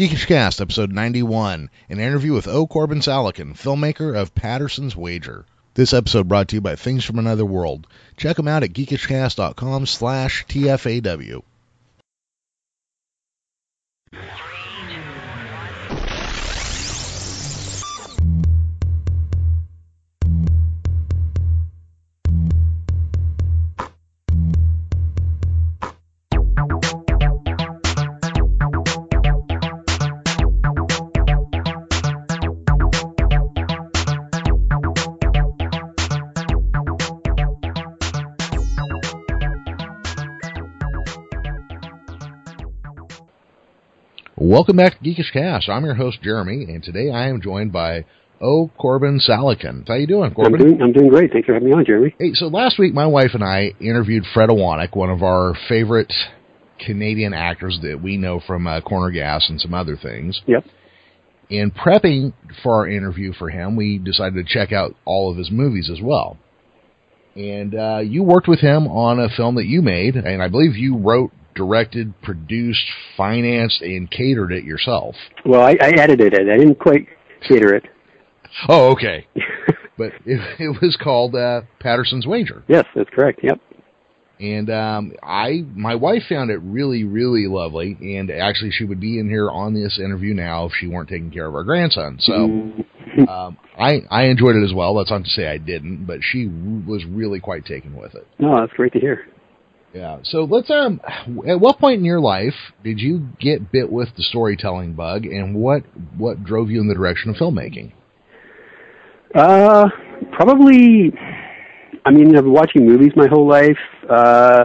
Geekish Cast, episode 91, an interview with O. Corbin Saleken, filmmaker of Patterson's Wager. This episode brought to you by Things from Another World. Check them out at geekishcast.com slash TFAW. Welcome back to Geekish Cast. I'm your host Jeremy, and today I am joined by O. Corbin Saleken. How you doing, Corbin? I'm doing, I'm doing great. Thanks for having me on, Jeremy. Hey, so last week my wife and I interviewed Fred Ewanuick, one of our favorite Canadian actors that we know from uh, Corner Gas and some other things. Yep. In prepping for our interview for him, we decided to check out all of his movies as well. And uh, you worked with him on a film that you made, and I believe you wrote directed, produced, financed, and catered it yourself. Well, I, I edited it. I didn't quite cater it. Oh, okay. but it, it, was called uh, Patterson's Wager. Yes, that's correct. Yep. And um, I, my wife found it really, really lovely. And actually, she would be in here on this interview now if she weren't taking care of our grandson. So mm-hmm. um, I, I enjoyed it as well. That's not to say I didn't, but she was really quite taken with it. No, that's great to hear. Yeah. So let's um at what point in your life did you get bit with the storytelling bug and what what drove you in the direction of filmmaking? Uh probably I mean I've been watching movies my whole life. Uh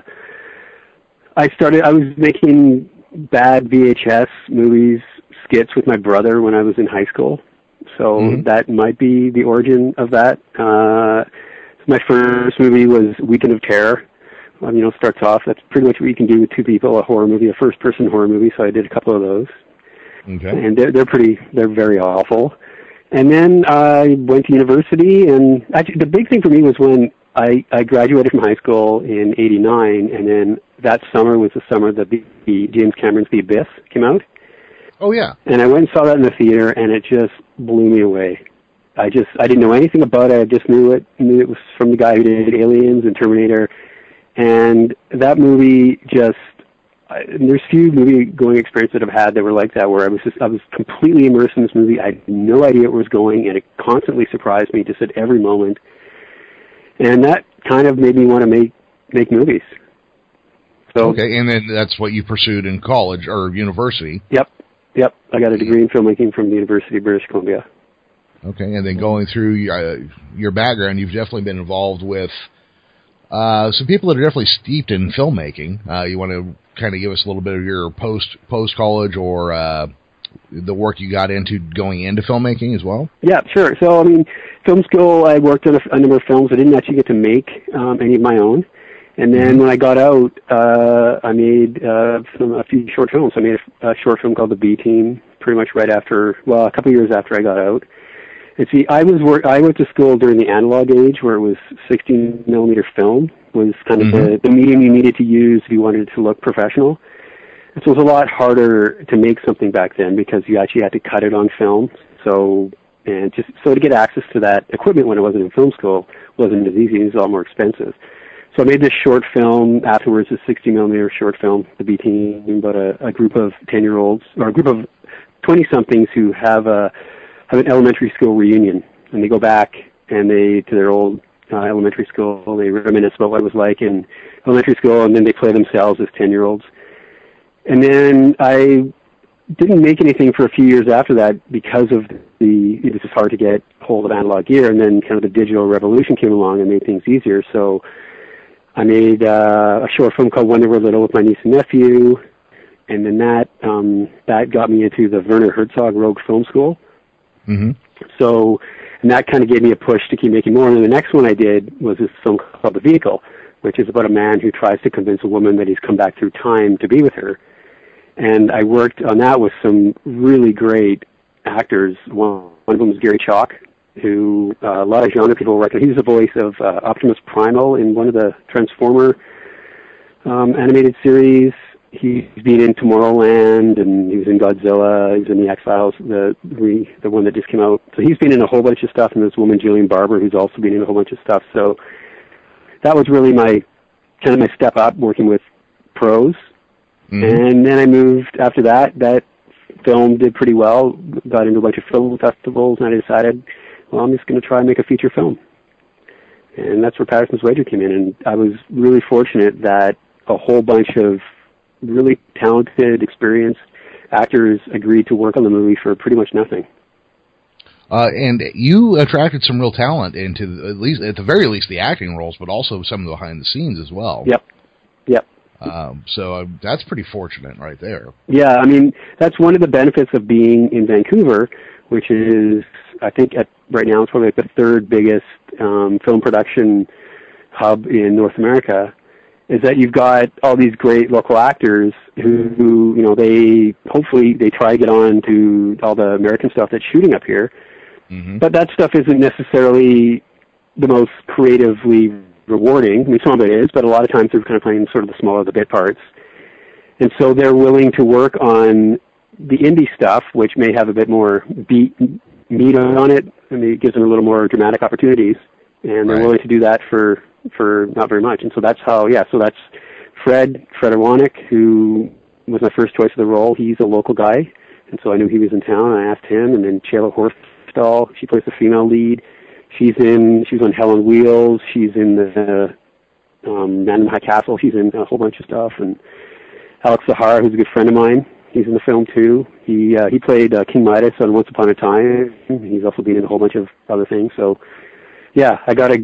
I started I was making bad VHS movies skits with my brother when I was in high school. So mm-hmm. that might be the origin of that. Uh my first movie was Weekend of Terror um, you know, starts off. That's pretty much what you can do with two people, a horror movie, a first-person horror movie. So I did a couple of those. Okay. And they're they're pretty, they're very awful. And then I went to university, and actually the big thing for me was when I I graduated from high school in '89, and then that summer was the summer that the, the James Cameron's The Abyss came out. Oh yeah. And I went and saw that in the theater, and it just blew me away. I just I didn't know anything about it. I just knew it knew it was from the guy who did Aliens and Terminator and that movie just I, there's few movie going experiences that I've had that were like that, where I was just I was completely immersed in this movie. I had no idea where it was going, and it constantly surprised me just at every moment. And that kind of made me want to make make movies. So okay, and then that's what you pursued in college or university. Yep, yep. I got a degree in filmmaking from the University of British Columbia. Okay, and then going through your, uh, your background, you've definitely been involved with uh, some people that are definitely steeped in filmmaking. Uh, you want to kind of give us a little bit of your post post college or uh, the work you got into going into filmmaking as well? Yeah, sure. So I mean, film school, I worked on a, a number of films. I didn't actually get to make um, any of my own. And then mm-hmm. when I got out, uh, I made uh, some, a few short films. I made a, a short film called The B Team, pretty much right after, well, a couple of years after I got out. And see, I was work. I went to school during the analog age, where it was 16 millimeter film was kind of mm-hmm. the, the medium you needed to use if you wanted to look professional. And so it was a lot harder to make something back then because you actually had to cut it on film. So and just so to get access to that equipment when I wasn't in film school wasn't as easy. It was a lot more expensive. So I made this short film afterwards, a 60 millimeter short film, the B team, about a, a group of 10 year olds or a group of 20 somethings who have a have an elementary school reunion, and they go back and they to their old uh, elementary school. They reminisce about what it was like in elementary school, and then they play themselves as ten year olds. And then I didn't make anything for a few years after that because of the it was just hard to get hold of analog gear, and then kind of the digital revolution came along and made things easier. So I made uh, a short film called Wonder We're Little with my niece and nephew, and then that um, that got me into the Werner Herzog Rogue Film School Mm-hmm. So, and that kind of gave me a push to keep making more. And the next one I did was this film called The Vehicle, which is about a man who tries to convince a woman that he's come back through time to be with her. And I worked on that with some really great actors. One, one of them was Gary Chalk, who uh, a lot of genre people recognize. He was the voice of uh, Optimus Primal in one of the Transformer um, animated series. He's been in Tomorrowland and he was in Godzilla. He's in the X Files, the re, the one that just came out. So he's been in a whole bunch of stuff. And this woman, Gillian Barber, who's also been in a whole bunch of stuff. So that was really my kind of my step up working with pros. Mm-hmm. And then I moved after that. That film did pretty well. Got into a bunch of film festivals, and I decided, well, I'm just going to try and make a feature film. And that's where Patterson's Wager came in. And I was really fortunate that a whole bunch of really talented, experienced actors agreed to work on the movie for pretty much nothing. Uh, and you attracted some real talent into at least, at the very least, the acting roles, but also some of the behind the scenes as well. Yep. Yep. Um, so uh, that's pretty fortunate right there. Yeah, I mean that's one of the benefits of being in Vancouver, which is I think at right now it's probably like the third biggest um, film production hub in North America is that you've got all these great local actors who, who you know they hopefully they try to get on to all the American stuff that's shooting up here, mm-hmm. but that stuff isn't necessarily the most creatively rewarding. I mean, some of it is, but a lot of times they're kind of playing sort of the smaller the bit parts, and so they're willing to work on the indie stuff, which may have a bit more beat meat on it, and it gives them a little more dramatic opportunities, and they're right. willing to do that for for not very much. And so that's how, yeah, so that's Fred, Fred Ewanuick, who was my first choice of the role. He's a local guy, and so I knew he was in town. I asked him, and then Chelah Horsdal, she plays the female lead. She's in, she's on Hell on Wheels. She's in the um, Man in High Castle. She's in a whole bunch of stuff. And Alex Zahara, who's a good friend of mine, he's in the film too. He uh, he played uh, King Midas on Once Upon a Time. He's also been in a whole bunch of other things. So, yeah, I got a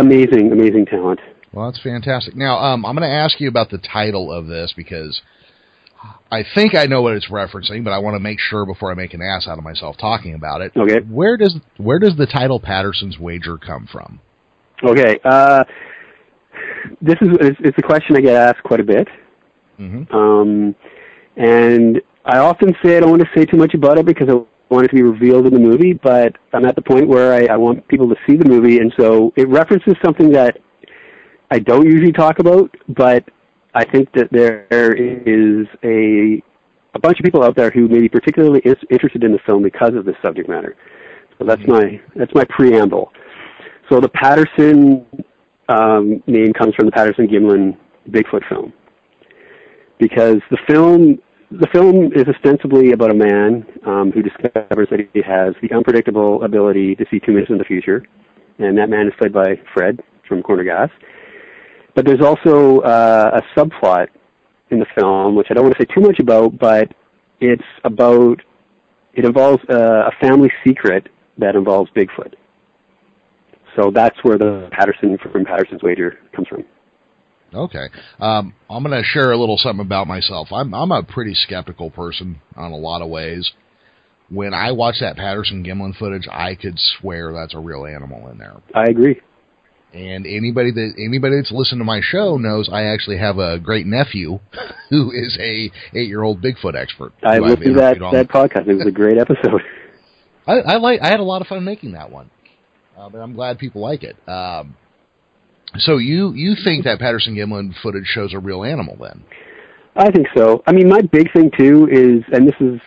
amazing, amazing talent. Well, that's fantastic. Now, um, I'm going to ask you about the title of this because I think I know what it's referencing, but I want to make sure before I make an ass out of myself talking about it. Okay. Where does where does the title Patterson's Wager come from? Okay. Uh, this is it's a question I get asked quite a bit. Mm-hmm. Um, and I often say I don't want to say too much about it because I want it to be revealed in the movie, but I'm at the point where I, I want people to see the movie, and so it references something that I don't usually talk about, but I think that there is a a bunch of people out there who may be particularly is, interested in the film because of this subject matter. So that's my that's my preamble. So the Patterson um, name comes from the Patterson Gimlin Bigfoot film because the film the film is ostensibly about a man um, who discovers that he has the unpredictable ability to see two minutes in the future, and that man is played by Fred from Corner Gas. But there's also uh, a subplot in the film, which I don't want to say too much about, but it's about it involves uh, a family secret that involves Bigfoot. So that's where the Patterson from Patterson's Wager comes from. Okay. Um, I'm going to share a little something about myself. I'm I'm a pretty skeptical person on a lot of ways. When I watch that Patterson Gimlin footage, I could swear that's a real animal in there. I agree. And anybody that anybody that's listened to my show knows I actually have a great nephew who is a eight year old Bigfoot expert. I listened to that that podcast. It was a great episode. I, I like. I had a lot of fun making that one, uh, but I'm glad people like it. Um, so you you think that Patterson Gimlin footage shows a real animal then? I think so. I mean, my big thing too is, and this is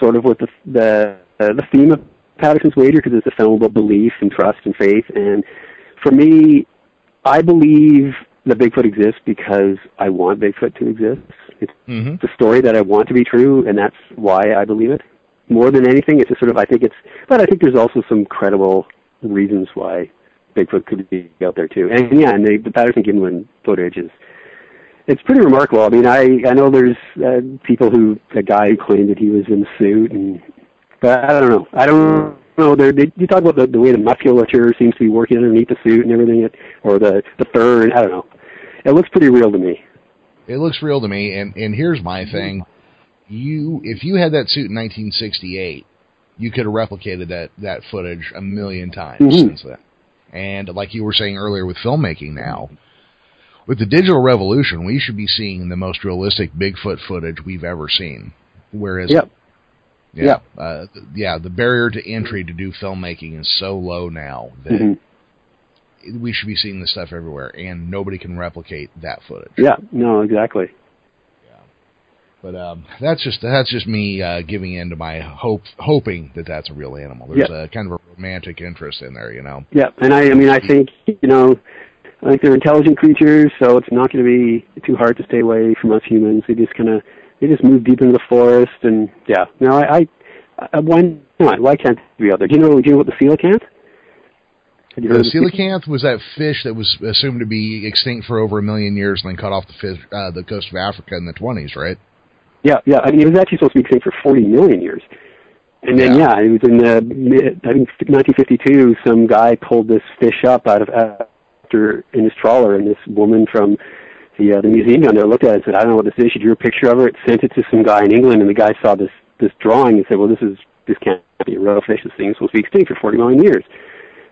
sort of what the the uh, the theme of Patterson's Wager because it's a film about belief and trust and faith. And for me, I believe that Bigfoot exists because I want Bigfoot to exist. It's mm-hmm. the story that I want to be true, and that's why I believe it. More than anything, it's a sort of I think it's, but I think there's also some credible reasons why Bigfoot could be out there too. And yeah, and the, the Patterson Gimlin footage is it's pretty remarkable. I mean, I I know there's uh, people who a guy who claimed that he was in the suit, and but I don't know. I don't know. There, they, you talk about the, the way the musculature seems to be working underneath the suit and everything, or the the fur, and I don't know. It looks pretty real to me. It looks real to me, and and here's my thing: you if you had that suit in 1968, you could have replicated that that footage a million times mm-hmm. since then. And like you were saying earlier with filmmaking now, with the digital revolution, we should be seeing the most realistic Bigfoot footage we've ever seen. Whereas, yep. yeah, yep. Uh, yeah, the barrier to entry to do filmmaking is so low now that mm-hmm. we should be seeing this stuff everywhere, and nobody can replicate that footage. Yeah, no, exactly. But um, that's just that's just me uh, giving in to my hope, hoping that that's a real animal. There's Yeah. a kind of a romantic interest in there, you know. Yeah, and I, I mean, I think you know, I think they're intelligent creatures, so it's not going to be too hard to stay away from us humans. They just kind of they just move deep into the forest, and yeah. No, I, I, I why not? Why can't they be out there? Do you know? Do you know what the coelacanth? Have you The heard of the coelacanth was that fish that was assumed to be extinct for over a million years and then cut off the fish, uh, the coast of Africa in the 20s, right? Yeah, yeah. I mean, it was actually supposed to be extinct for 40 million years. And then, Yeah. yeah, it was in the mid, I think 1952. Some guy pulled this fish up out of after in his trawler, and this woman from the uh, the museum down there looked at it and said, "I don't know what this is." She drew a picture of it, sent it to some guy in England, and the guy saw this this drawing and said, "Well, this is this can't be a real fish. This thing is supposed to be extinct for 40 million years."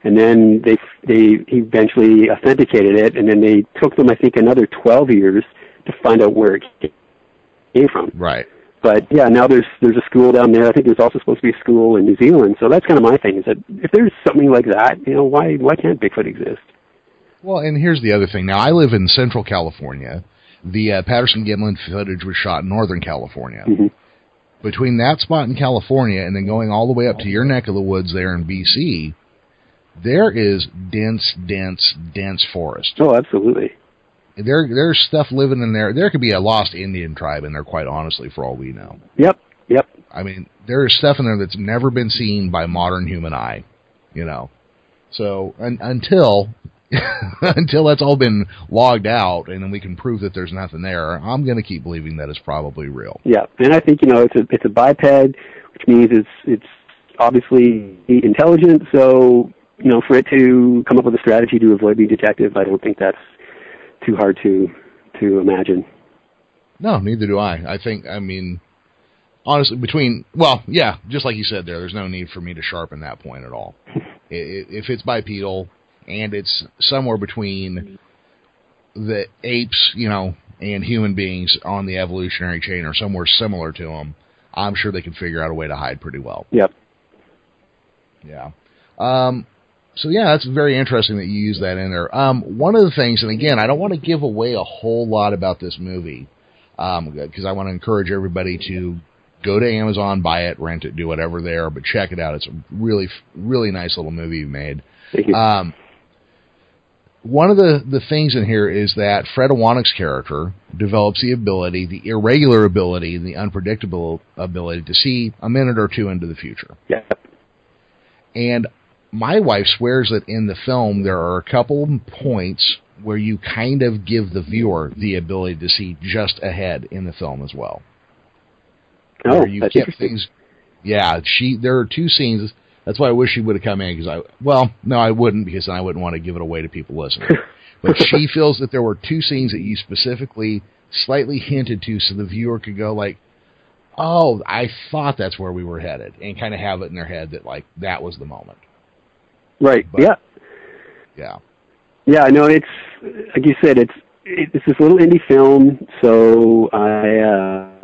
And then they they eventually authenticated it, and then they took them, I think, another 12 years to find out where it came from Right. but yeah, now there's there's a school down there. I think there's also supposed to be a school in New Zealand. So that's kind of my thing is that if there's something like that, you know, why why can't Bigfoot exist? Well, and here's the other thing. Now, I live in Central California. The uh, Patterson Gimlin footage was shot in Northern California. Mhm. Between that spot in California and then going all the way up to your neck of the woods there in BC, there is dense, dense, dense forest. Oh, absolutely. There, there's stuff living in there. There could be a lost Indian tribe in there, quite honestly, for all we know. Yep, yep. I mean, there is stuff in there that's never been seen by modern human eye, you know. So un, until until that's all been logged out and then we can prove that there's nothing there, I'm going to keep believing that it's probably real. Yeah, and I think you know it's a it's a biped, which means it's it's obviously intelligent. So you know, for it to come up with a strategy to avoid being detected, I don't think that's too hard to to imagine. No, neither do I. I think, I mean, honestly, between, well, yeah, just like you said there, there's no need for me to sharpen that point at all. If it's bipedal and it's somewhere between the apes, you know, and human beings on the evolutionary chain or somewhere similar to them, I'm sure they can figure out a way to hide pretty well. Yep. Yeah. Um, so yeah, that's very interesting that you use that in there. Um, one of the things, and again, I don't want to give away a whole lot about this movie, um, because I want to encourage everybody to go to Amazon, buy it, rent it, do whatever there, but check it out. It's a really, really nice little movie you made. Thank you. Um, one of the, the things in here is that Fred Ewanuick's character develops the ability, the irregular ability, and the unpredictable ability to see a minute or two into the future. yep. And my wife swears that in the film there are a couple points where you kind of give the viewer the ability to see just ahead in the film as well. Oh, where you that's kept interesting. things. Yeah, she. There are two scenes. That's why I wish she would have come in because I. Well, no, I wouldn't because then I wouldn't want to give it away to people listening. but she feels that there were two scenes that you specifically slightly hinted to, so the viewer could go like, "Oh, I thought that's where we were headed," and kind of have it in their head that like that was the moment. Right. but- yeah. Yeah. Yeah, no, it's like you said, it's it's this little indie film, so I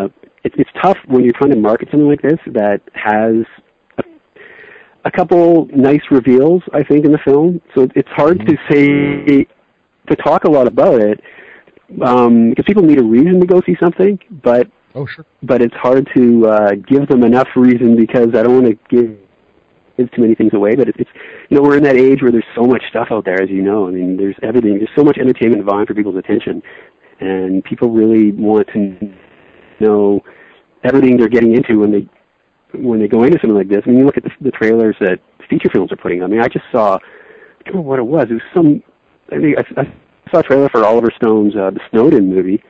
uh, it's it's tough when you're trying to market something like this that has a, a couple nice reveals. I think in the film, so it's hard to say to talk a lot about it um, because people need a reason to go see something, but Oh, sure. but it's hard to uh, give them enough reason because I don't want to give give too many things away. But it's, it's you know we're in that age where there's so much stuff out there, as you know. I mean, there's everything. There's so much entertainment vying for people's attention, and people really want to know everything they're getting into when they when they go into something like this. I mean, you look at the, the trailers that feature films are putting. I mean, I just saw I don't know what it was. It was some. I think I, I saw a trailer for Oliver Stone's uh, the Snowden movie.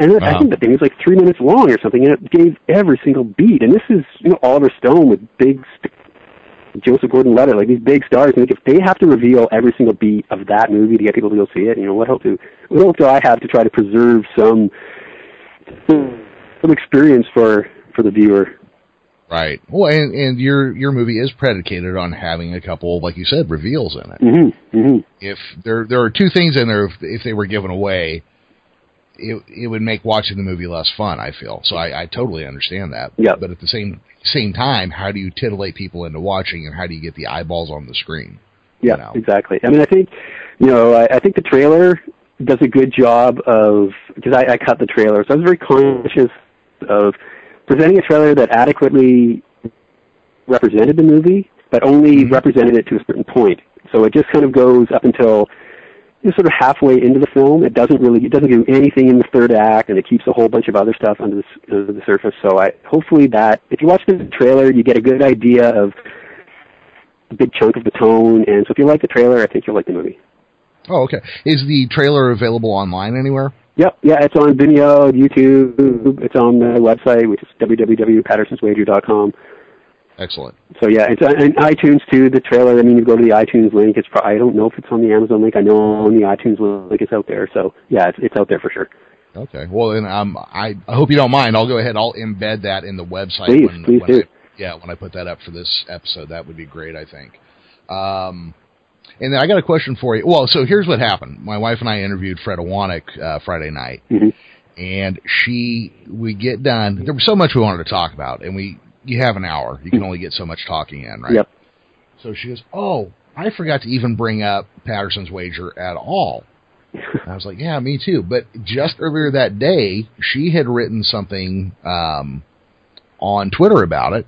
And I think the thing was like three minutes long or something, and it gave every single beat. And this is, you know, Oliver Stone with big Joseph Gordon-Levitt, like these big stars. And like if they have to reveal every single beat of that movie to get people to go see it, you know, what hope do what hope do I have to try to preserve some some experience for for the viewer? Right. Well, and and your your movie is predicated on having a couple, like you said, reveals in it. Mm-hmm. Mm-hmm. If there there are two things in there, if, if they were given away, it it would make watching the movie less fun. I feel so. I, I totally understand that. Yeah. But at the same same time, how do you titillate people into watching, and how do you get the eyeballs on the screen? Yeah, know. exactly. I mean, I think, you know, I, I think the trailer does a good job of because I, I cut the trailer, so I was very conscious of presenting a trailer that adequately represented the movie, but only mm-hmm. represented it to a certain point. So it just kind of goes up until sort of halfway into the film. It doesn't really, it doesn't do anything in the third act, and it keeps a whole bunch of other stuff under the, under the surface. So I hopefully that if you watch the trailer, you get a good idea of a big chunk of the tone. And so if you like the trailer, I think you'll like the movie. Oh, okay. Is the trailer available online anywhere? Yep, yeah, it's on Vimeo, YouTube. It's on the website, which is www.pattersonswager.com. Excellent. So yeah, it's on iTunes too. The trailer. I mean, you go to the iTunes link. It's. Pro- I don't know if it's on the Amazon link. I know on the iTunes link it's out there. So yeah, it's, it's out there for sure. Okay. Well, then um, I I hope you don't mind. I'll go ahead. I'll embed that in the website. Please, when, please when do. I, yeah, when I put that up for this episode, that would be great. I think. Um, and then I got a question for you. Well, so here's what happened. My wife and I interviewed Fred Ewanuick uh, Friday night, mm-hmm. and she we get done. There was so much we wanted to talk about, and we you have an hour. You can only get so much talking in, right? Yep. So she goes, "Oh, I forgot to even bring up Patterson's wager at all." I was like, "Yeah, me too." But just earlier that day, she had written something um, on Twitter about it,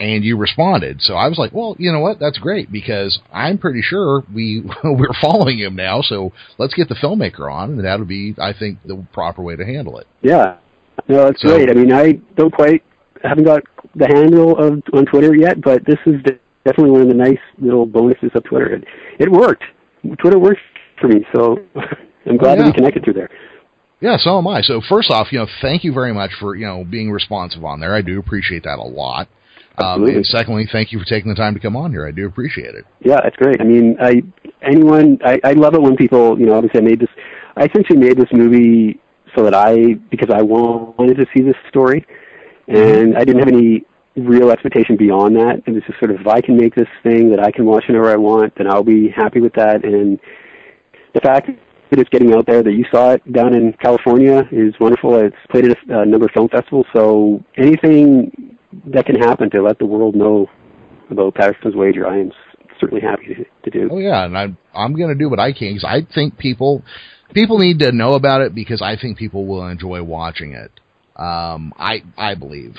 and you responded. So I was like, well, you know what? That's great because I'm pretty sure we we're following him now. So let's get the filmmaker on, and that'll be, I think, the proper way to handle it. Yeah, no, that's so, great. I mean, I don't quite haven't got the handle of on Twitter yet, but this is definitely one of the nice little bonuses of Twitter. It it worked. Twitter worked for me, so I'm glad oh, yeah. to be connected through there. Yeah, so am I. So first off, you know, thank you very much for you know being responsive on there. I do appreciate that a lot. Um, and secondly, thank you for taking the time to come on here. I do appreciate it. Yeah, that's great. I mean, I anyone I, I love it when people you know obviously I made this I essentially made this movie so that I because I wanted to see this story. And I didn't have any real expectation beyond that. And this is sort of if I can make this thing that I can watch whenever I want, then I'll be happy with that. And the fact that it's getting out there, that you saw it down in California, is wonderful. It's played at a, a number of film festivals, so anything that can happen to let the world know about Patterson's wager, I am certainly happy to, to do. Oh yeah, and I'm I'm going to do what I can because I think people people need to know about it because I think people will enjoy watching it. Um, I I believe,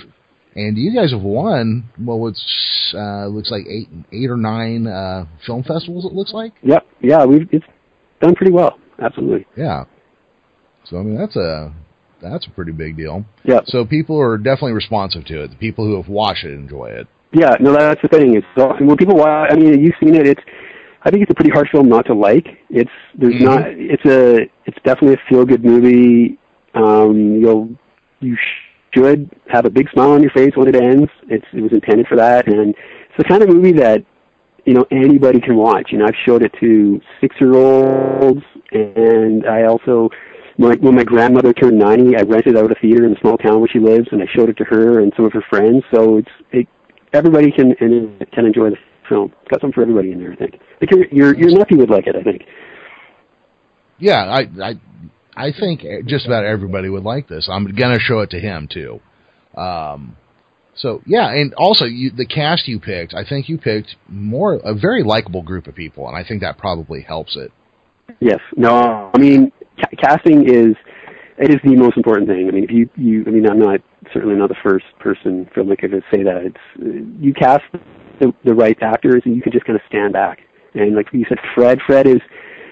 and you guys have won. Well, it's uh, looks like eight eight or nine uh, film festivals. It looks like. Yep. Yeah, we've it's done pretty well. Absolutely. Yeah. So I mean that's a that's a pretty big deal. Yeah. So people are definitely responsive to it. The people who have watched it enjoy it. Yeah, no, that's the thing. It's when people watch. I mean, you've seen it. It's. I think it's a pretty hard film not to like. It's there's mm-hmm. not. It's a. It's definitely a feel good movie. Um, you'll you should have a big smile on your face when it ends. It's it was intended for that, and it's the kind of movie that you know anybody can watch. You know, I've showed it to six year olds, and I also my, when my grandmother turned 90, I rented out a theater in the small town where she lives, and I showed it to her and some of her friends. So it's it, everybody can can enjoy the film. It's got something for everybody in there. I think. Think your your, your nephew would like it. I think. Yeah, I I I think just about everybody would like this. I'm gonna show it to him too. Um, so yeah, and also you, the cast you picked, I think you picked more a very likable group of people, and I think that probably helps it. Yes. No. I mean, ca- casting is it is the most important thing. I mean, if you you I mean, I'm not certainly not the first person filmmaker to say that. It's you cast the, the right actors, and you can just kind of stand back. And like you said, Fred, Fred is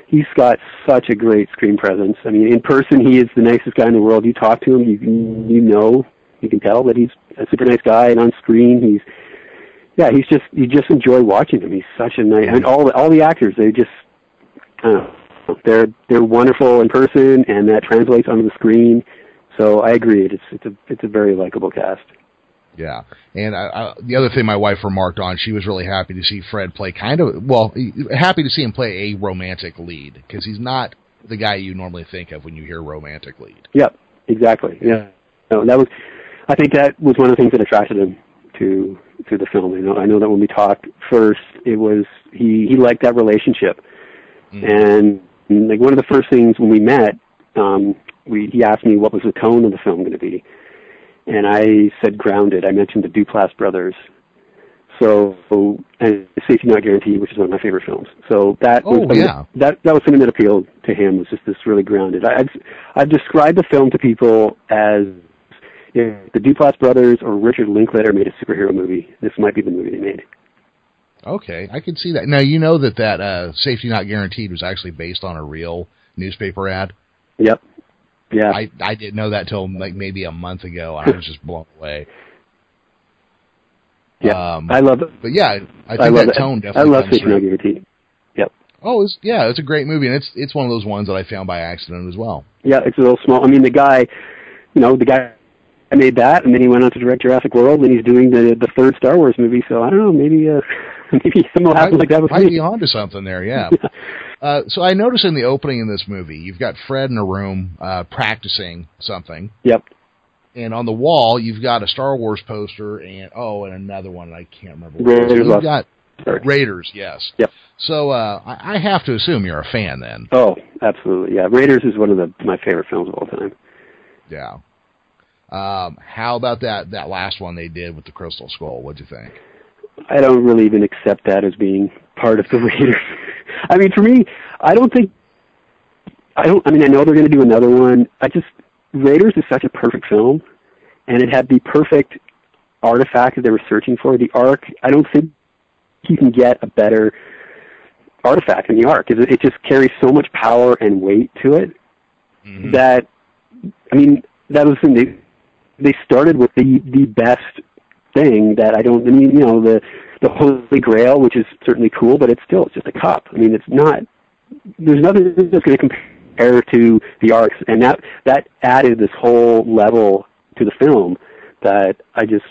he's got such a great screen presence. I mean, in person, he is the nicest guy in the world. You talk to him, you you know, you can tell that he's a super nice guy, and on screen, he's yeah, he's just you just enjoy watching him. He's such a nice, and all the all the actors, they just. Uh, they're they're wonderful in person, and that translates onto the screen. So I agree. It's it's a it's a very likable cast. Yeah, and I, I, the other thing my wife remarked on, she was really happy to see Fred play kind of well, happy to see him play a romantic lead because he's not the guy you normally think of when you hear romantic lead. Yep, exactly. Yeah, no, that was. I think that was one of the things that attracted him to to the film. You know, I know that when we talked first, it was he he liked that relationship, mm. and like one of the first things when we met, um, we he asked me what was the tone of the film going to be, and I said grounded. I mentioned the Duplass brothers. So, and Safety Not Guaranteed, which is one of my favorite films. So that oh, was yeah. that that was something that appealed to him. Was just this really grounded. I, I've I've described the film to people as if the Duplass brothers or Richard Linklater made a superhero movie, this might be the movie they made. Okay, I can see that. Now you know that that uh, "Safety Not Guaranteed" was actually based on a real newspaper ad. Yep. Yeah. I I didn't know that till like maybe a month ago, and I was just blown away. Yeah, Um, I love it. But yeah, I think I love that it. tone I love comes through. Guaranteed. Yep. Oh, it's, yeah, it's a great movie, and it's it's one of those ones that I found by accident as well. Yeah, it's a little small. I mean, the guy, you know, the guy made that, and then he went on to direct Jurassic World, and he's doing the the third Star Wars movie. So I don't know, maybe uh, maybe something will happen might, like that with might me. be onto something there, yeah. uh, so I notice in the opening in this movie, you've got Fred in a room uh, practicing something, Yep. and on the wall you've got a Star Wars poster, and oh, and another one I can't remember. What it is. Raiders You've got Sorry. Raiders, yes. Yep. So uh, I, I have to assume you're a fan then. Oh, absolutely. Yeah, Raiders is one of the my favorite films of all time. Yeah. Um, how about that that last one they did with the Crystal Skull? What'd you think? I don't really even accept that as being part of the Raiders. I mean, for me, I don't think. I don't. I mean, I know they're going to do another one. I just Raiders is such a perfect film, and it had the perfect artifact that they were searching for. The Ark. I don't think you can get a better artifact than the Ark. It, it just carries so much power and weight to it Mhm. that I mean that was the thing. They they started with the the best thing that I don't. I mean, you know, the the Holy Grail, which is certainly cool, but it's still it's just a cup. I mean, it's not. There's nothing that's going to compare to the arcs, and that that added this whole level to the film that I just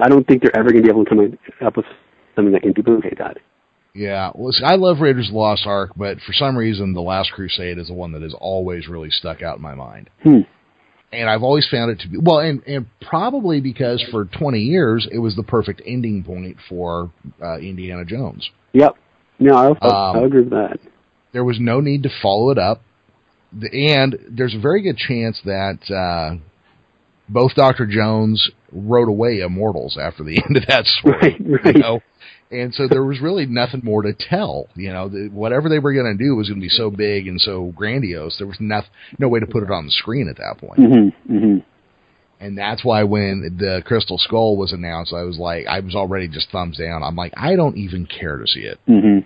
I don't think they're ever going to be able to come up with something that can duplicate that. Yeah, well, see, I love Raiders of the Lost Ark, but for some reason, The Last Crusade is the one that has always really stuck out in my mind. Hmm. And I've always found it to be well, and and probably because for 20 years it was the perfect ending point for uh, Indiana Jones. Yep. No, I'll, I'll, Um, I'll agree with that. There was no need to follow it up, and there's a very good chance that uh, both Doctor Jones wrote away Immortals after the end of that story. Right, right. You know? And so there was really nothing more to tell. You know, the, whatever they were going to do was going to be so big and so grandiose. There was no, no way to put it on the screen at that point. Mm-hmm. Mm-hmm. And that's why when the Crystal Skull was announced, I was like, I was already just thumbs down. I'm like, I don't even care to see it. Mm-hmm.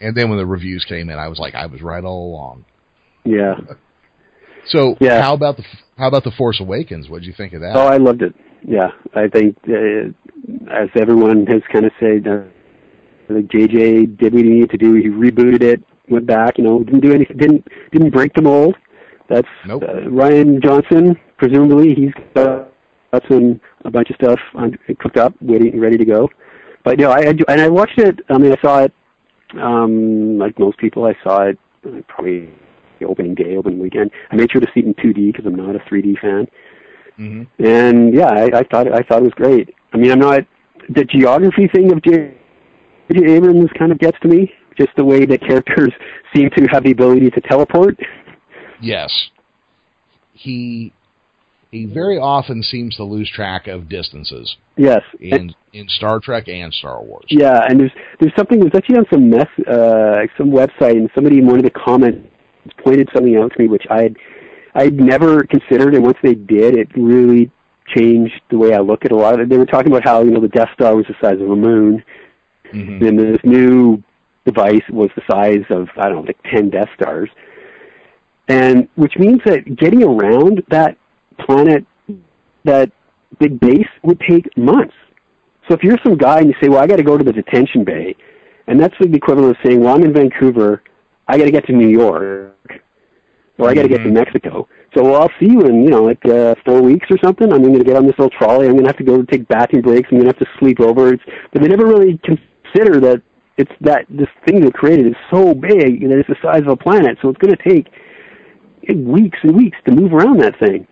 And then when the reviews came in, I was like, I was right all along. Yeah. So Yeah. how about the how about the Force Awakens? What'd you think of that? Oh, I loved it. Yeah, I think uh, as everyone has kind of said, uh, like JJ did what he needed to do. He rebooted it, went back. You know, didn't do anything. Didn't didn't break the mold. That's Nope. uh, Rian Johnson. Presumably, he's got, got some a bunch of stuff on, cooked up, waiting, ready to go. But you know, I, I do, and I watched it. I mean, I saw it um, like most people. I saw it uh, probably the opening day, opening weekend. I made sure to see it in 2D because I'm not a 3D fan hmm and yeah, I, I thought I thought it was great. I mean, I'm not the geography thing of J. J. Abrams kind of gets to me. Just the way that characters seem to have the ability to teleport. Yes. He he very often seems to lose track of distances Yes. And- in in Star Trek and Star Wars. yeah, and there's there's something. Was actually on some mess, uh, some website, and somebody in one of the comments pointed something out to me, which I had I'd never considered, and once they did, it really changed the way I look at a lot of it. They were talking about how you know the Death Star was the size of a moon, hmm and this new device was the size of I don't know, like ten Death Stars, and which means that getting around that planet, that big base, would take months. So if you're some guy and you say, "Well, I got to go to the detention bay," and that's like the equivalent of saying, "Well, I'm in Vancouver, I got to get to New York, or I got to get to Mhm. Mexico." So well, I'll see you in you know like uh, four weeks or something. I'm going to get on this little trolley. I'm going to have to go take bathroom breaks. I'm going to have to sleep over. It's, but they never really consider that it's that this thing they created is so big that it's the size of a planet. So it's going to take weeks and weeks to move around that thing.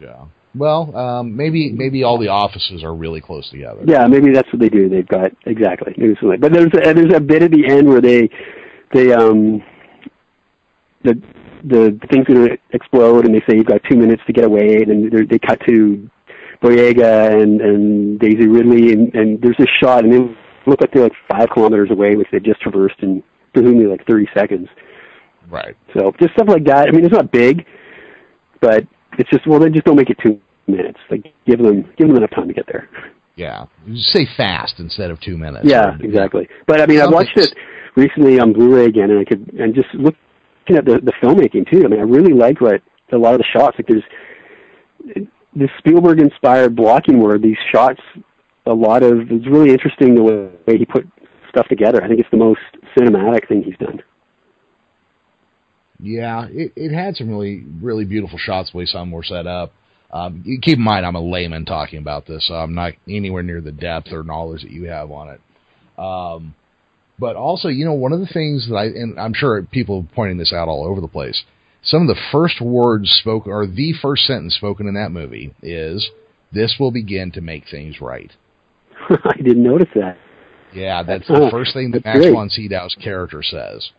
Yeah. Well, um, maybe maybe all the offices are really close together. Yeah, maybe that's what they do. They've got exactly. Maybe something like- But there's a, there's a bit at the end where they they um the the thing's going to explode and they say you've got two minutes to get away and then they cut to Boyega and and Daisy Ridley and and there's this shot and they look like they're like five kilometers away which they just traversed in presumably like 30 seconds. Right. So just stuff like that. I mean, it's not big, but it's just well, they just don't make it two minutes. Like give them give them enough time to get there. Yeah, you say fast instead of two minutes. Yeah, exactly. But I mean, I watched it recently on Blu-ray again, and I could and just looking at the the filmmaking too. I mean, I really like what a lot of the shots. Like there's this Spielberg inspired blocking where these shots. A lot of it's really interesting the way he put stuff together. I think it's the most cinematic thing he's done. Yeah, it, it had some really really beautiful shots the way some were set up. Um, keep in mind, I'm a layman talking about this, so I'm not anywhere near the depth or knowledge that you have on it. Um, but also, you know, one of the things that I, and I'm sure people pointing this out all over the place, some of the first words spoken, or the first sentence spoken in that movie is, this will begin to make things right. I didn't notice that. Yeah, that's the oh, first thing that Max great. von Sydow's character says.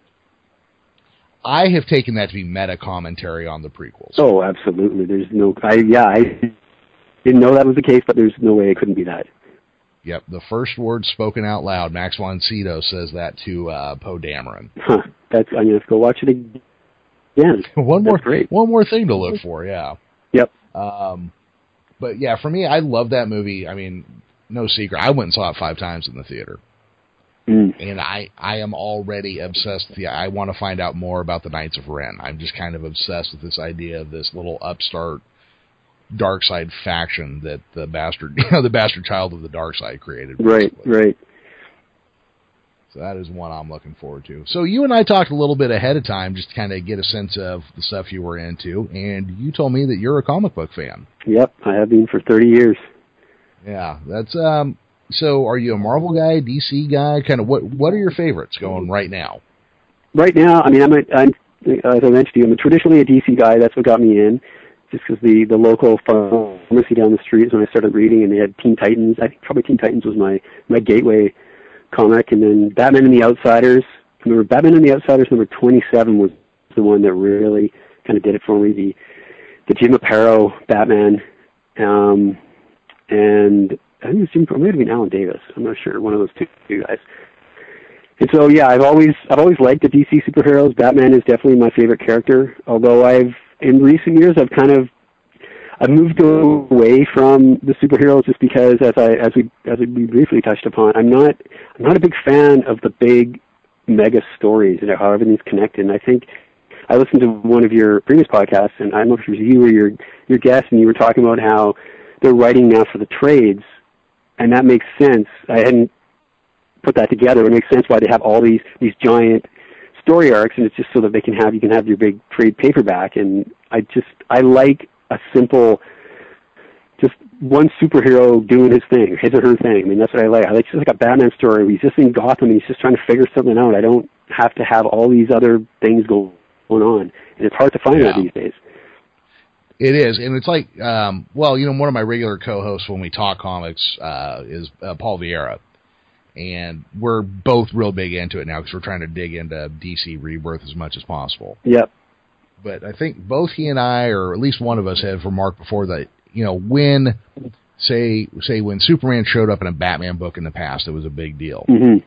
I have taken that to be meta commentary on the prequels. Oh, absolutely. There's no, I yeah, I didn't know that was the case, but there's no way it couldn't be that. Yep, the first word spoken out loud. Max von Sydow says that to uh, Poe Dameron. Huh. That's I'm gonna have to go watch it again. one more, great. one more thing to look for. Yeah. Yep. Um, but yeah, for me, I love that movie. I mean, no secret. I went and saw it five times in the theater. Mm. And I, I am already obsessed. Yeah, I want to find out more about the Knights of Ren. I'm just kind of obsessed with this idea of this little upstart dark side faction that the bastard, you know, the bastard child of the dark side created. Right, right. So that is one I'm looking forward to. So you and I talked a little bit ahead of time just to kind of get a sense of the stuff you were into, and you told me that you're a comic book fan. Yep, I have been for 30 years. Yeah, that's um so are you a Marvel guy, DC guy? Kind of what what are your favorites going right now? Right now, I mean, I'm a, I'm as I mentioned to you, I'm a traditionally a DC guy. That's what got me in, just because the the local pharmacy down the street is when I started reading, and they had Teen Titans. I think probably Teen Titans was my my gateway comic, and then Batman and the Outsiders. I remember Batman and the Outsiders number 27 was the one that really kind of did it for me. The the Jim Aparo Batman, um, and I think it was Jim. It might have Alan Davis. I'm not sure. One of those two, two guys. And so, yeah, I've always I've always liked the DC superheroes. Batman is definitely my favorite character. Although I've in recent years I've kind of I've moved away from the superheroes just because, as I as we as we briefly touched upon, I'm not I'm not a big fan of the big mega stories and how everything's connected. And I think I listened to one of your previous podcasts, and I don't know if it was you or your your guest, and you were talking about how they're writing now for the trades and that makes sense. I hadn't put that together. It makes sense why they have all these these giant story arcs, and it's just so that they can have you can have your big trade paperback. And I just I like a simple, just one superhero doing his thing, his or her thing. I mean, that's what I like. I like just like a Batman story where he's just in Gotham and he's just trying to figure something out. I don't have to have all these other things going on, and it's hard to find yeah. that these days. It is, and it's like, um, well, you know, one of my regular co-hosts when we talk comics uh, is uh, Paul Vieira, and we're both real big into it now because we're trying to dig into DC Rebirth as much as possible. Yep. But I think both he and I, or at least one of us, have remarked before that you know when, say, say when Superman showed up in a Batman book in the past, it was a big deal. Mm-hmm.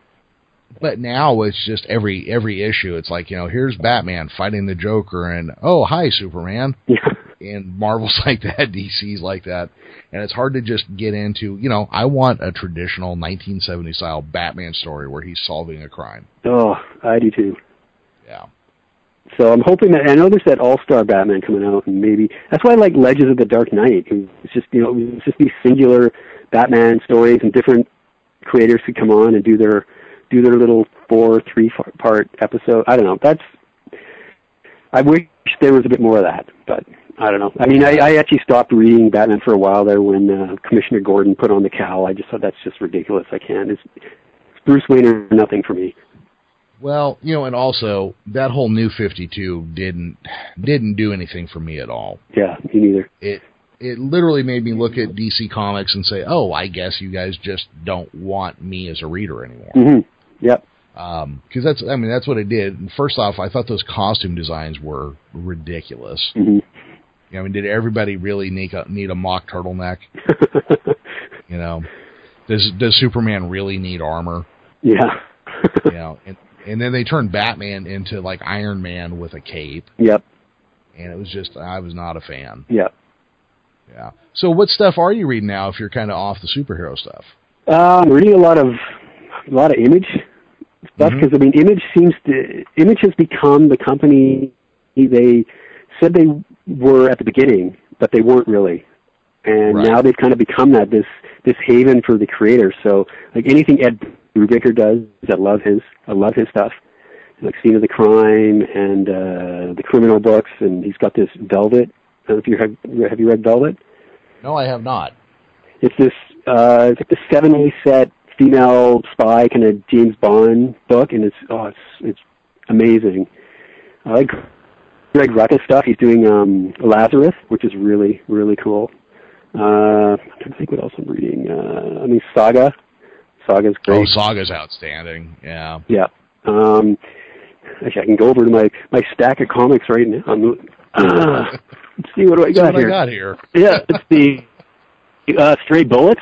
But now it's just every every issue. It's like you know, here's Batman fighting the Joker, and oh, hi Superman. Yeah and Marvel's like that, DC's like that, and it's hard to just get into. You know, I want a traditional 1970 style Batman story where he's solving a crime. Oh, I do too. Yeah. So I'm hoping that I know there's that All Star Batman coming out, and maybe that's why I like Legends of the Dark Knight. It's just you know it's just these singular Batman stories, and different creators could come on and do their do their little four three part episode. I don't know. That's I wish there was a bit more of that, but I don't know. I mean, I, I actually stopped reading Batman for a while there when uh, Commissioner Gordon put on the cowl. I just thought that's just ridiculous. I can't. It's, Bruce Wayne or nothing for me. Well, you know, and also that whole New Fifty Two didn't didn't do anything for me at all. Yeah, me neither. It it literally made me look at DC Comics and say, "Oh, I guess you guys just don't want me as a reader anymore." Mm-hmm. Yep. Because um, that's, I mean, that's what it did. And first off, I thought those costume designs were ridiculous. Mm-hmm. I mean, did everybody really need a need a mock turtleneck? you know, does does Superman really need armor? Yeah. you know, and and then they turned Batman into like Iron Man with a cape. Yep. And it was just I was not a fan. Yep. Yeah. So what stuff are you reading now? If you're kind of off the superhero stuff. Uh, I'm reading a lot of a lot of Image stuff because I mean, Image seems to Image has become the company they said they were at the beginning, but they weren't really. And Right. now they've kind of become that this this haven for the creators. So like anything Ed Brubaker does, I love his I love his stuff. Like Scene of the Crime and uh the criminal books, and he's got this Velvet. I don't know if you have have you read Velvet? No, I have not. It's this uh it's like the seventies set female spy kind of James Bond book and it's oh it's it's amazing. I like Greg Rucka stuff. He's doing um Lazarus, which is really, really cool. Uh I'm trying to think what else I'm reading. Uh I mean Saga. Saga's great. Oh, Saga's outstanding. Yeah. Yeah. Um, actually, I can go over to my my stack of comics right now. I'm, uh, let's see what do I got what here. I got here. Yeah, it's the uh, Stray Bullets.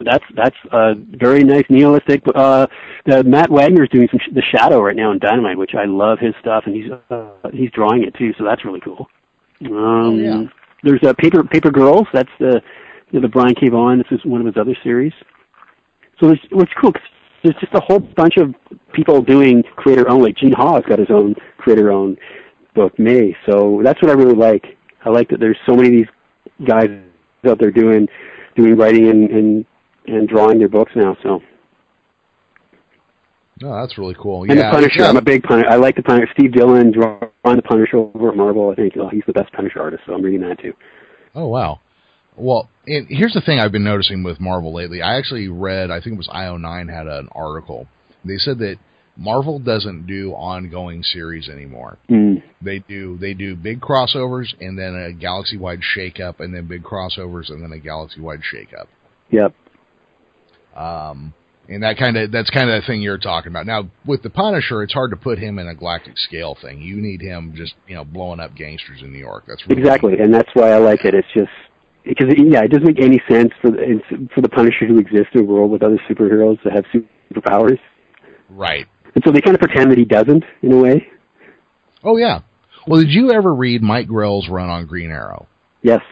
That's that's uh, very nice nihilistic. Uh, the Matt Wagner's doing some sh- the Shadow right now in Dynamite, which I love his stuff, and he's uh, he's drawing it too, so that's really cool. Um, Oh, yeah. There's uh, Paper Paper Girls. That's the you know, the Brian K. Vaughan. This is one of his other series. So it's what's cool. 'cause there's just a whole bunch of people doing creator own. Like Gene Ha's got his own creator own book, Mae. So that's what I really like. I like that there's so many of these guys out there doing doing writing and and, and drawing their books now. So No, that's really cool. and yeah, the Punisher, yeah. I'm a big Punisher. I like the Punisher. Steve Dillon drawing the Punisher over at Marvel. I think oh, he's the best Punisher artist. So I'm reading that too. Oh wow. Well, and here's the thing I've been noticing with Marvel lately. I actually read, I think it was IO9 had an article. They said that Marvel doesn't do ongoing series anymore. Mm. They do they do big crossovers and then a galaxy wide shakeup and then big crossovers and then a galaxy wide shakeup. Yep. Um, and that kind of that's kind of the thing you're talking about. Now with the Punisher, it's hard to put him in a galactic scale thing. You need him just you know blowing up gangsters in New York. That's really Exactly, and that's why I like it. It's just because yeah, it doesn't make any sense for the for the Punisher to exist in a world with other superheroes that have superpowers, right. and so they kind of pretend that he doesn't in a way. Oh yeah. Well, did you ever read Mike Grell's run on Green Arrow? Yes.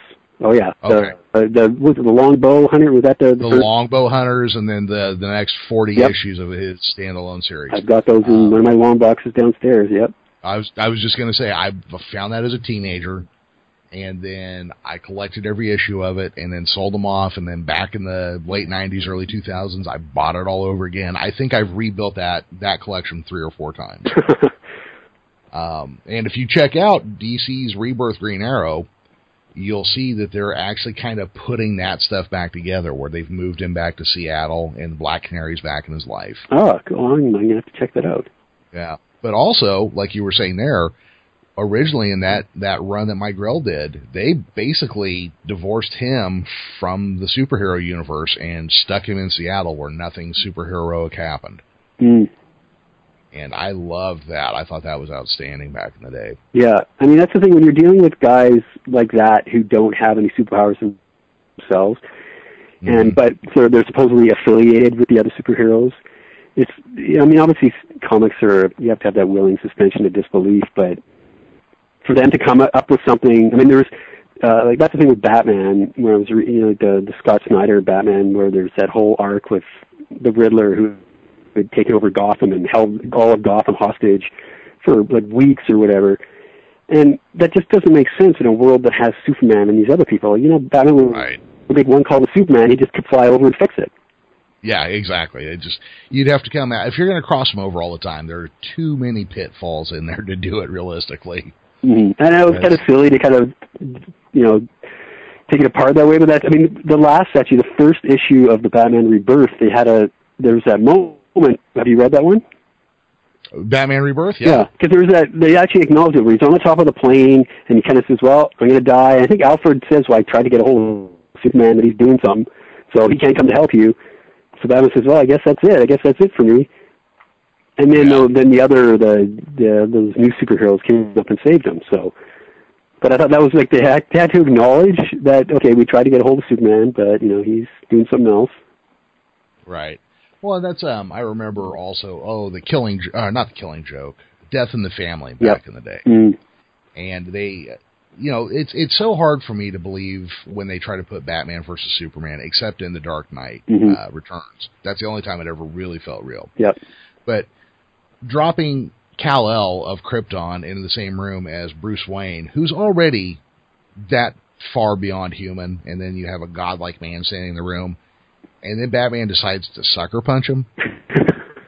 Oh yeah. Okay. The uh, the was it the Longbow Hunter? Was that the, The first? Longbow Hunters, and then the the next forty Yep. issues of his standalone series. I've got those in Um, one of my long boxes downstairs. Yep. I was I was just gonna say I found that as a teenager, and then I collected every issue of it, and then sold them off, and then back in the late '90s, early 2000s, I bought it all over again. I think I've rebuilt that that collection three or four times. Um, and if you check out DC's Rebirth Green Arrow, you'll see that they're actually kind of putting that stuff back together, where they've moved him back to Seattle, and Black Canary's back in his life. oh, cool. I'm gonna have to check that out. Yeah. But also, like you were saying there, originally in that, that run that Mike Grell did, they basically divorced him from the superhero universe and stuck him in Seattle where nothing superheroic happened. Mm. And I loved that. I thought that was outstanding back in the day. Yeah, I mean that's the thing when you're dealing with guys like that who don't have any superpowers themselves, and Mhm. but so they're supposedly affiliated with the other superheroes. It's I mean obviously comics are you have to have that willing suspension of disbelief, but for them to come up with something, I mean there's uh, like that's the thing with Batman where I was re- you know the the Scott Snyder Batman where there's that whole arc with the Riddler who had taken over Gotham and held all of Gotham hostage for like weeks or whatever. And that just doesn't make sense in a world that has Superman and these other people. You know, Batman would Right. make one call to Superman, he just could fly over and fix it. Yeah, exactly. It just you'd have to come out if you're going to cross them over all the time. There are too many pitfalls in there to do it realistically. Mm-hmm. And it was kind of silly to kind of, you know, take it apart that way. But that, I mean, the last actually, the first issue of the Batman Rebirth, they had a there was that moment. Have you read that one? Batman Rebirth, Yeah, because there was that. They actually acknowledge it where he's on the top of the plane and he kind of says, "Well, I'm going to die." I think Alfred says, "Well, I tried to get a hold of Superman, that he's doing something, so he can't come to help you." So Batman says, "Well, I guess that's it. I guess that's it for me." And then Yeah. the, then the other the, the those new superheroes came up and saved him. So, but I thought that was like they had, they had to acknowledge that okay, we tried to get a hold of Superman, but you know he's doing something else. Right. Well, that's um. I remember also. Oh, the killing. Uh, not the killing joke. Death in the Family back Yep. in the day. Mm. And they, you know, it's it's so hard for me to believe when they try to put Batman versus Superman, except in the Dark Knight Mhm. uh, Returns. That's the only time it ever really felt real. Yep. But dropping Kal El of Krypton into the same room as Bruce Wayne, who's already that far beyond human, and then you have a godlike man standing in the room, and then Batman decides to sucker punch him.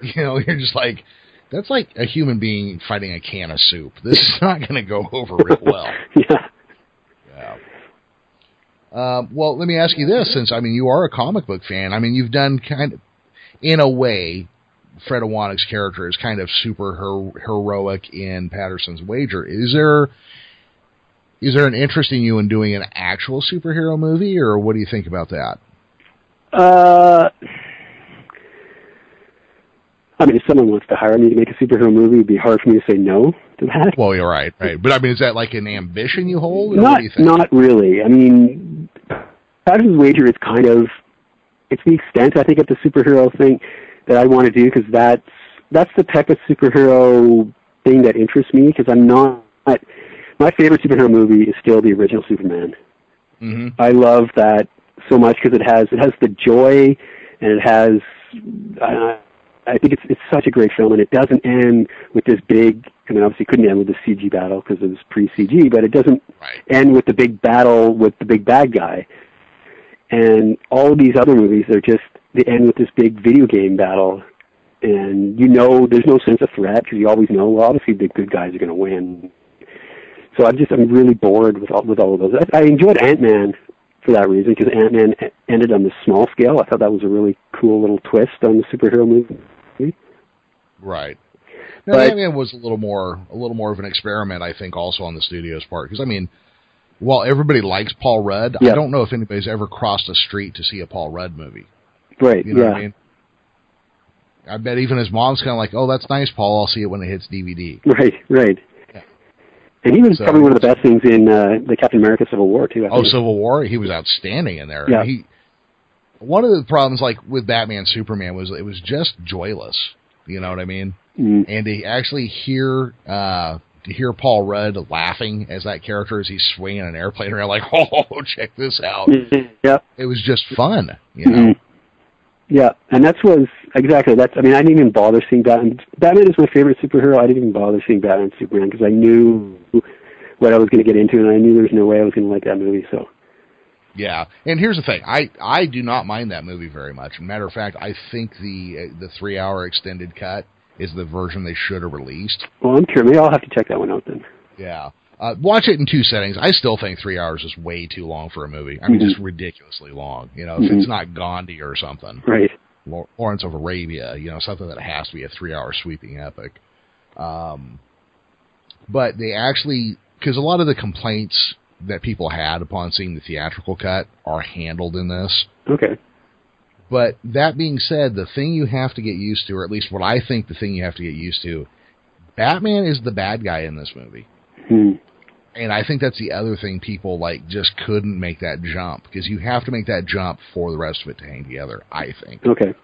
You know, you're just like, that's like a human being fighting a can of soup. This is not going to go over real well. yeah. Yeah. Um, well, let me ask you this: since I mean, you are a comic book fan. I mean, you've done kind of, in a way, Fred Ewanuick's character is kind of super her- heroic in Patterson's Wager. Is there is there an interest in you in doing an actual superhero movie, or what do you think about that? Uh, I mean, if someone wants to hire me to make a superhero movie, it'd be hard for me to say no to that. Well, you're right, right. But I mean, is that like an ambition you hold? Not you not really. I mean, Patterson's Wager is kind of it's the extent I think of the superhero thing that I want to do because that's that's the type of superhero thing that interests me because I'm not my favorite superhero movie is still the original Superman. hmm I love that so much because it has it has the joy and it has uh, I think it's it's such a great film and it doesn't end with this big I mean obviously it couldn't end with the CG battle because it was pre CG but it doesn't Right. end with the big battle with the big bad guy. And all of these other movies they're just they end with this big video game battle. And you know there's no sense of threat because you always know well obviously the good guys are going to win. So I'm just I'm really bored with all with all of those. I, I enjoyed Ant Man for that reason because Ant Man ended on the small scale. I thought that was a really cool little twist on the superhero movie. Right. Now, But- Ant-Man was a little more, a little more of an experiment, I think, also on the studio's part. Because I mean, while everybody likes Paul Rudd, I don't know if anybody's ever crossed a street to see a Paul Rudd movie. Right. You know yeah. what I mean? I bet even his mom's kind of like, "Oh, that's nice, Paul. I'll see it when it hits DVD." Right. Right. And he was So- probably one of the best things in uh, the Captain America Civil War too. I Oh. Civil War, he was outstanding in there. Yeah. He one of the problems, like with Batman, Superman, was it was just joyless. You know what I mean? Mm. and to actually hear uh to hear Paul Rudd laughing as that character as he's swinging an airplane around like oh check this out Yeah. it was just fun you know Mhm. Yeah, and that's was exactly that's. I mean, I didn't even bother seeing Batman. Batman is my favorite superhero. I didn't even bother seeing Batman and Superman because I knew what I was going to get into, and I knew there was no way I was going to like that movie. So, yeah and here's the thing I I do not mind that movie very much matter of fact I think the uh, the three hour extended cut is the version they should have released well, I'm curious. Maybe I'll have to check that one out then. yeah uh, watch it in two settings. I still think three hours is way too long for a movie. I mean, Mhm. just ridiculously long. You know, if Mhm. it's not Gandhi or something. Right. Law- Lawrence of Arabia, you know, something that has to be a three-hour sweeping epic. Um, but they actually, because a lot of the complaints that people had upon seeing the theatrical cut are handled in this. Okay. But that being said, the thing you have to get used to, or at least what I think the thing you have to get used to, Batman is the bad guy in this movie. Hmm. And I think that's the other thing people like just couldn't make that jump because you have to make that jump for the rest of it to hang together. I think. Okay.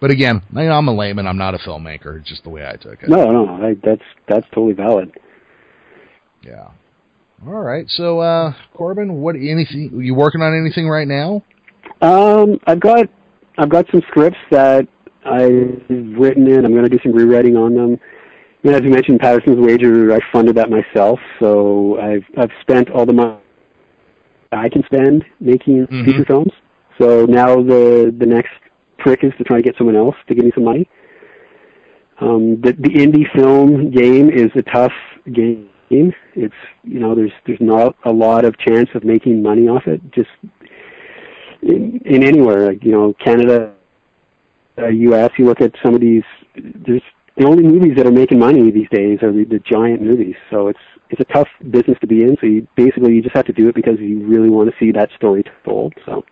But again, I'm a layman. I'm not a filmmaker. It's just the way I took it. No, no, I, that's that's totally valid. Yeah. All right. So, uh, Corbin, what anything? You working on anything right now? Um, I've got I've got some scripts that I've written in. I'm going to do some rewriting on them. And as you mentioned, Patterson's Wager, I funded that myself, so I've I've spent all the money I can spend making Mhm. feature films. So now the the next trick is to try to get someone else to give me some money. Um, the the indie film game is a tough game. It's you know there's there's not a lot of chance of making money off it. Just in, in anywhere, like you know Canada, uh, U.S. You look at some of these. There's the only movies that are making money these days are the, the giant movies. So it's it's a tough business to be in. So you basically you just have to do it because you really want to see that story told. So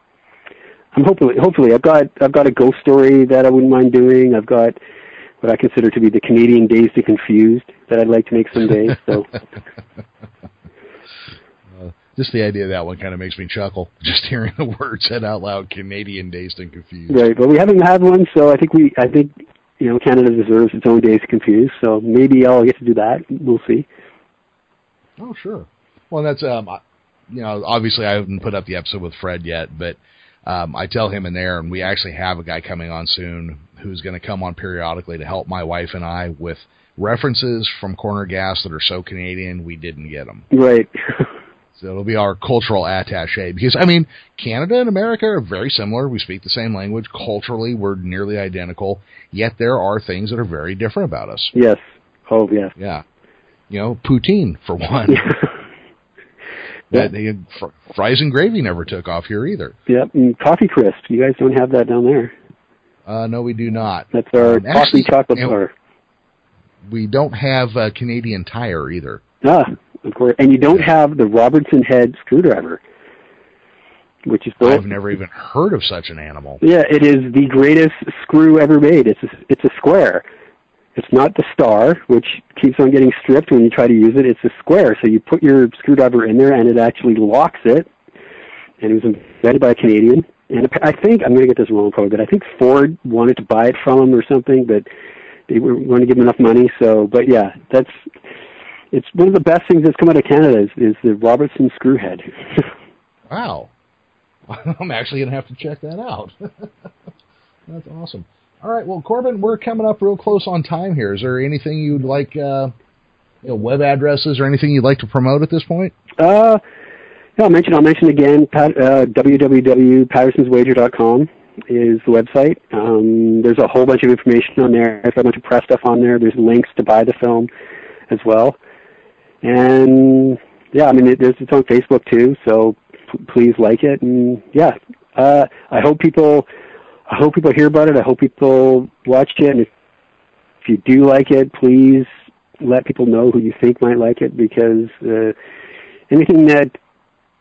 I'm hopefully hopefully I've got I've got a ghost story that I wouldn't mind doing. I've got what I consider to be the Canadian Dazed and Confused that I'd like to make someday. So Uh, just the idea of that one kind of makes me chuckle. Just hearing the word said out loud, Canadian dazed and confused. right, but we haven't had one. So I think we I think you know Canada deserves its own and Confused. So maybe I'll get to do that. We'll see. Oh, sure. Well, that's um, you know, obviously I haven't put up the episode with Fred yet, but um, I tell him in there, and we actually have a guy coming on soon who's going to come on periodically to help my wife and I with references from corner gas that are so Canadian we didn't get them. Right. so it'll be our cultural attaché because I mean Canada and America are very similar. We speak the same language. Culturally, we're nearly identical. Yet there are things that are very different about us. Yes. Oh, yes. Yeah. You know, poutine for one. that they had fr- fries and gravy never took off here either. Yep, and coffee crisp. You guys don't have that down there. Uh, no, we do not. That's our um, coffee actually, chocolate bar. We don't have a Canadian Tire either. Ah, of course, and you don't have the Robertson head screwdriver, which is. I've never even heard of such an animal. Yeah, it is the greatest screw ever made. It's a, it's a square. It's not the star, which keeps on getting stripped when you try to use it. It's a square. So you put your screwdriver in there, and it actually locks it. And it was invented by a Canadian. And I think I'm going to get this wrong, probably, but I think Ford wanted to buy it from him or something, but they weren't going to give him enough money. So, but yeah, that's it's one of the best things that's come out of Canada is, is the Robertson screwhead. wow, I'm actually going to have to check that out. that's awesome. All right, well, Corbin, we're coming up real close on time here. Is there anything you'd like, uh, you know, web addresses or anything you'd like to promote at this point? Uh, yeah, I'll mention. I'll mention again. Pat, uh, www.pattersonswager.com is the website. Um, there's a whole bunch of information on there. There's a bunch of press stuff on there. There's links to buy the film as well. And yeah, I mean, it, it's on Facebook too. So p- please like it. And yeah, uh, I hope people I hope people hear about it. I hope people watch it. And if, if you do like it, please let people know who you think might like it because uh, anything that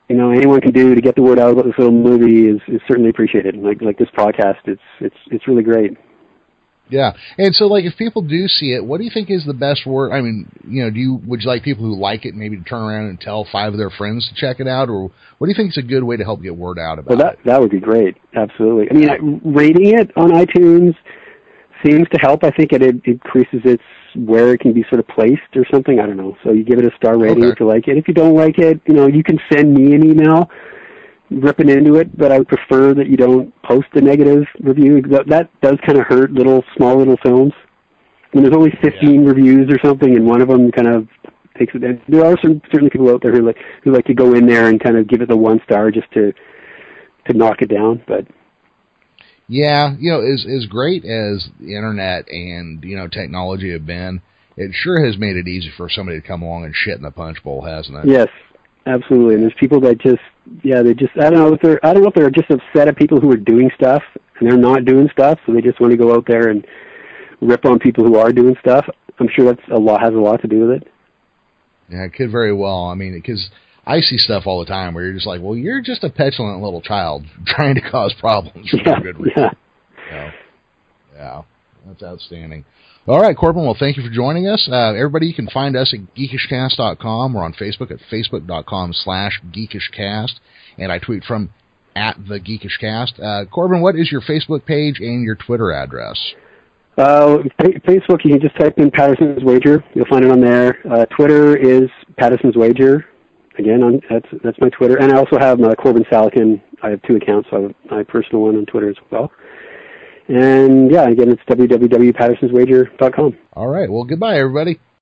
you know anyone can do to get the word out about this little movie is, is certainly appreciated. Like like this podcast, it's it's it's really great. Yeah, and so like if people do see it, what do you think is the best word? I mean, you know, do you would you like people who like it maybe to turn around and tell five of their friends to check it out, or what do you think is a good way to help get word out about it? well, that, it? That would be great. Absolutely. I mean, rating it on iTunes seems to help. I think it, it increases its where it can be sort of placed or something. I don't know. So you give it a star rating okay. if you like it. If you don't like it, you know, you can send me an email ripping into it, but I would prefer that you don't post a negative review. That, that does kind of hurt little, small little films. When there's only 15 yeah. reviews or something, and one of them kind of takes it. There are some certainly people out there who like who like to go in there and kind of give it the one star just to to knock it down. But yeah, you know, as as great as the internet and you know technology have been, it sure has made it easy for somebody to come along and shit in the punch bowl, hasn't it? Yes, absolutely. And there's people that just yeah, they just I don't know if they're I don't know if they're just upset at people who are doing stuff and they're not doing stuff, so they just want to go out there and rip on people who are doing stuff. I'm sure that's a lot has a lot to do with it. Yeah, it could very well. I mean, because I see stuff all the time where you're just like, well, you're just a petulant little child trying to cause problems for yeah, no good reason. Yeah. yeah, yeah, that's outstanding. All right, Corbin. Well, thank you for joining us. Uh, everybody, you can find us at geekishcast.com. We're on Facebook at facebook.com slash geekishcast. And I tweet from at the geekishcast. Uh, Corbin, what is your Facebook page and your Twitter address? Uh, Facebook, you can just type in Patterson's Wager. You'll find it on there. Uh, Twitter is Patterson's Wager. Again, that's that's my Twitter. And I also have my Corbin Saleken. I have two accounts. So I have my personal one on Twitter as well. And yeah, again, it's www.pattersonswager.com. All right. Well, goodbye, everybody.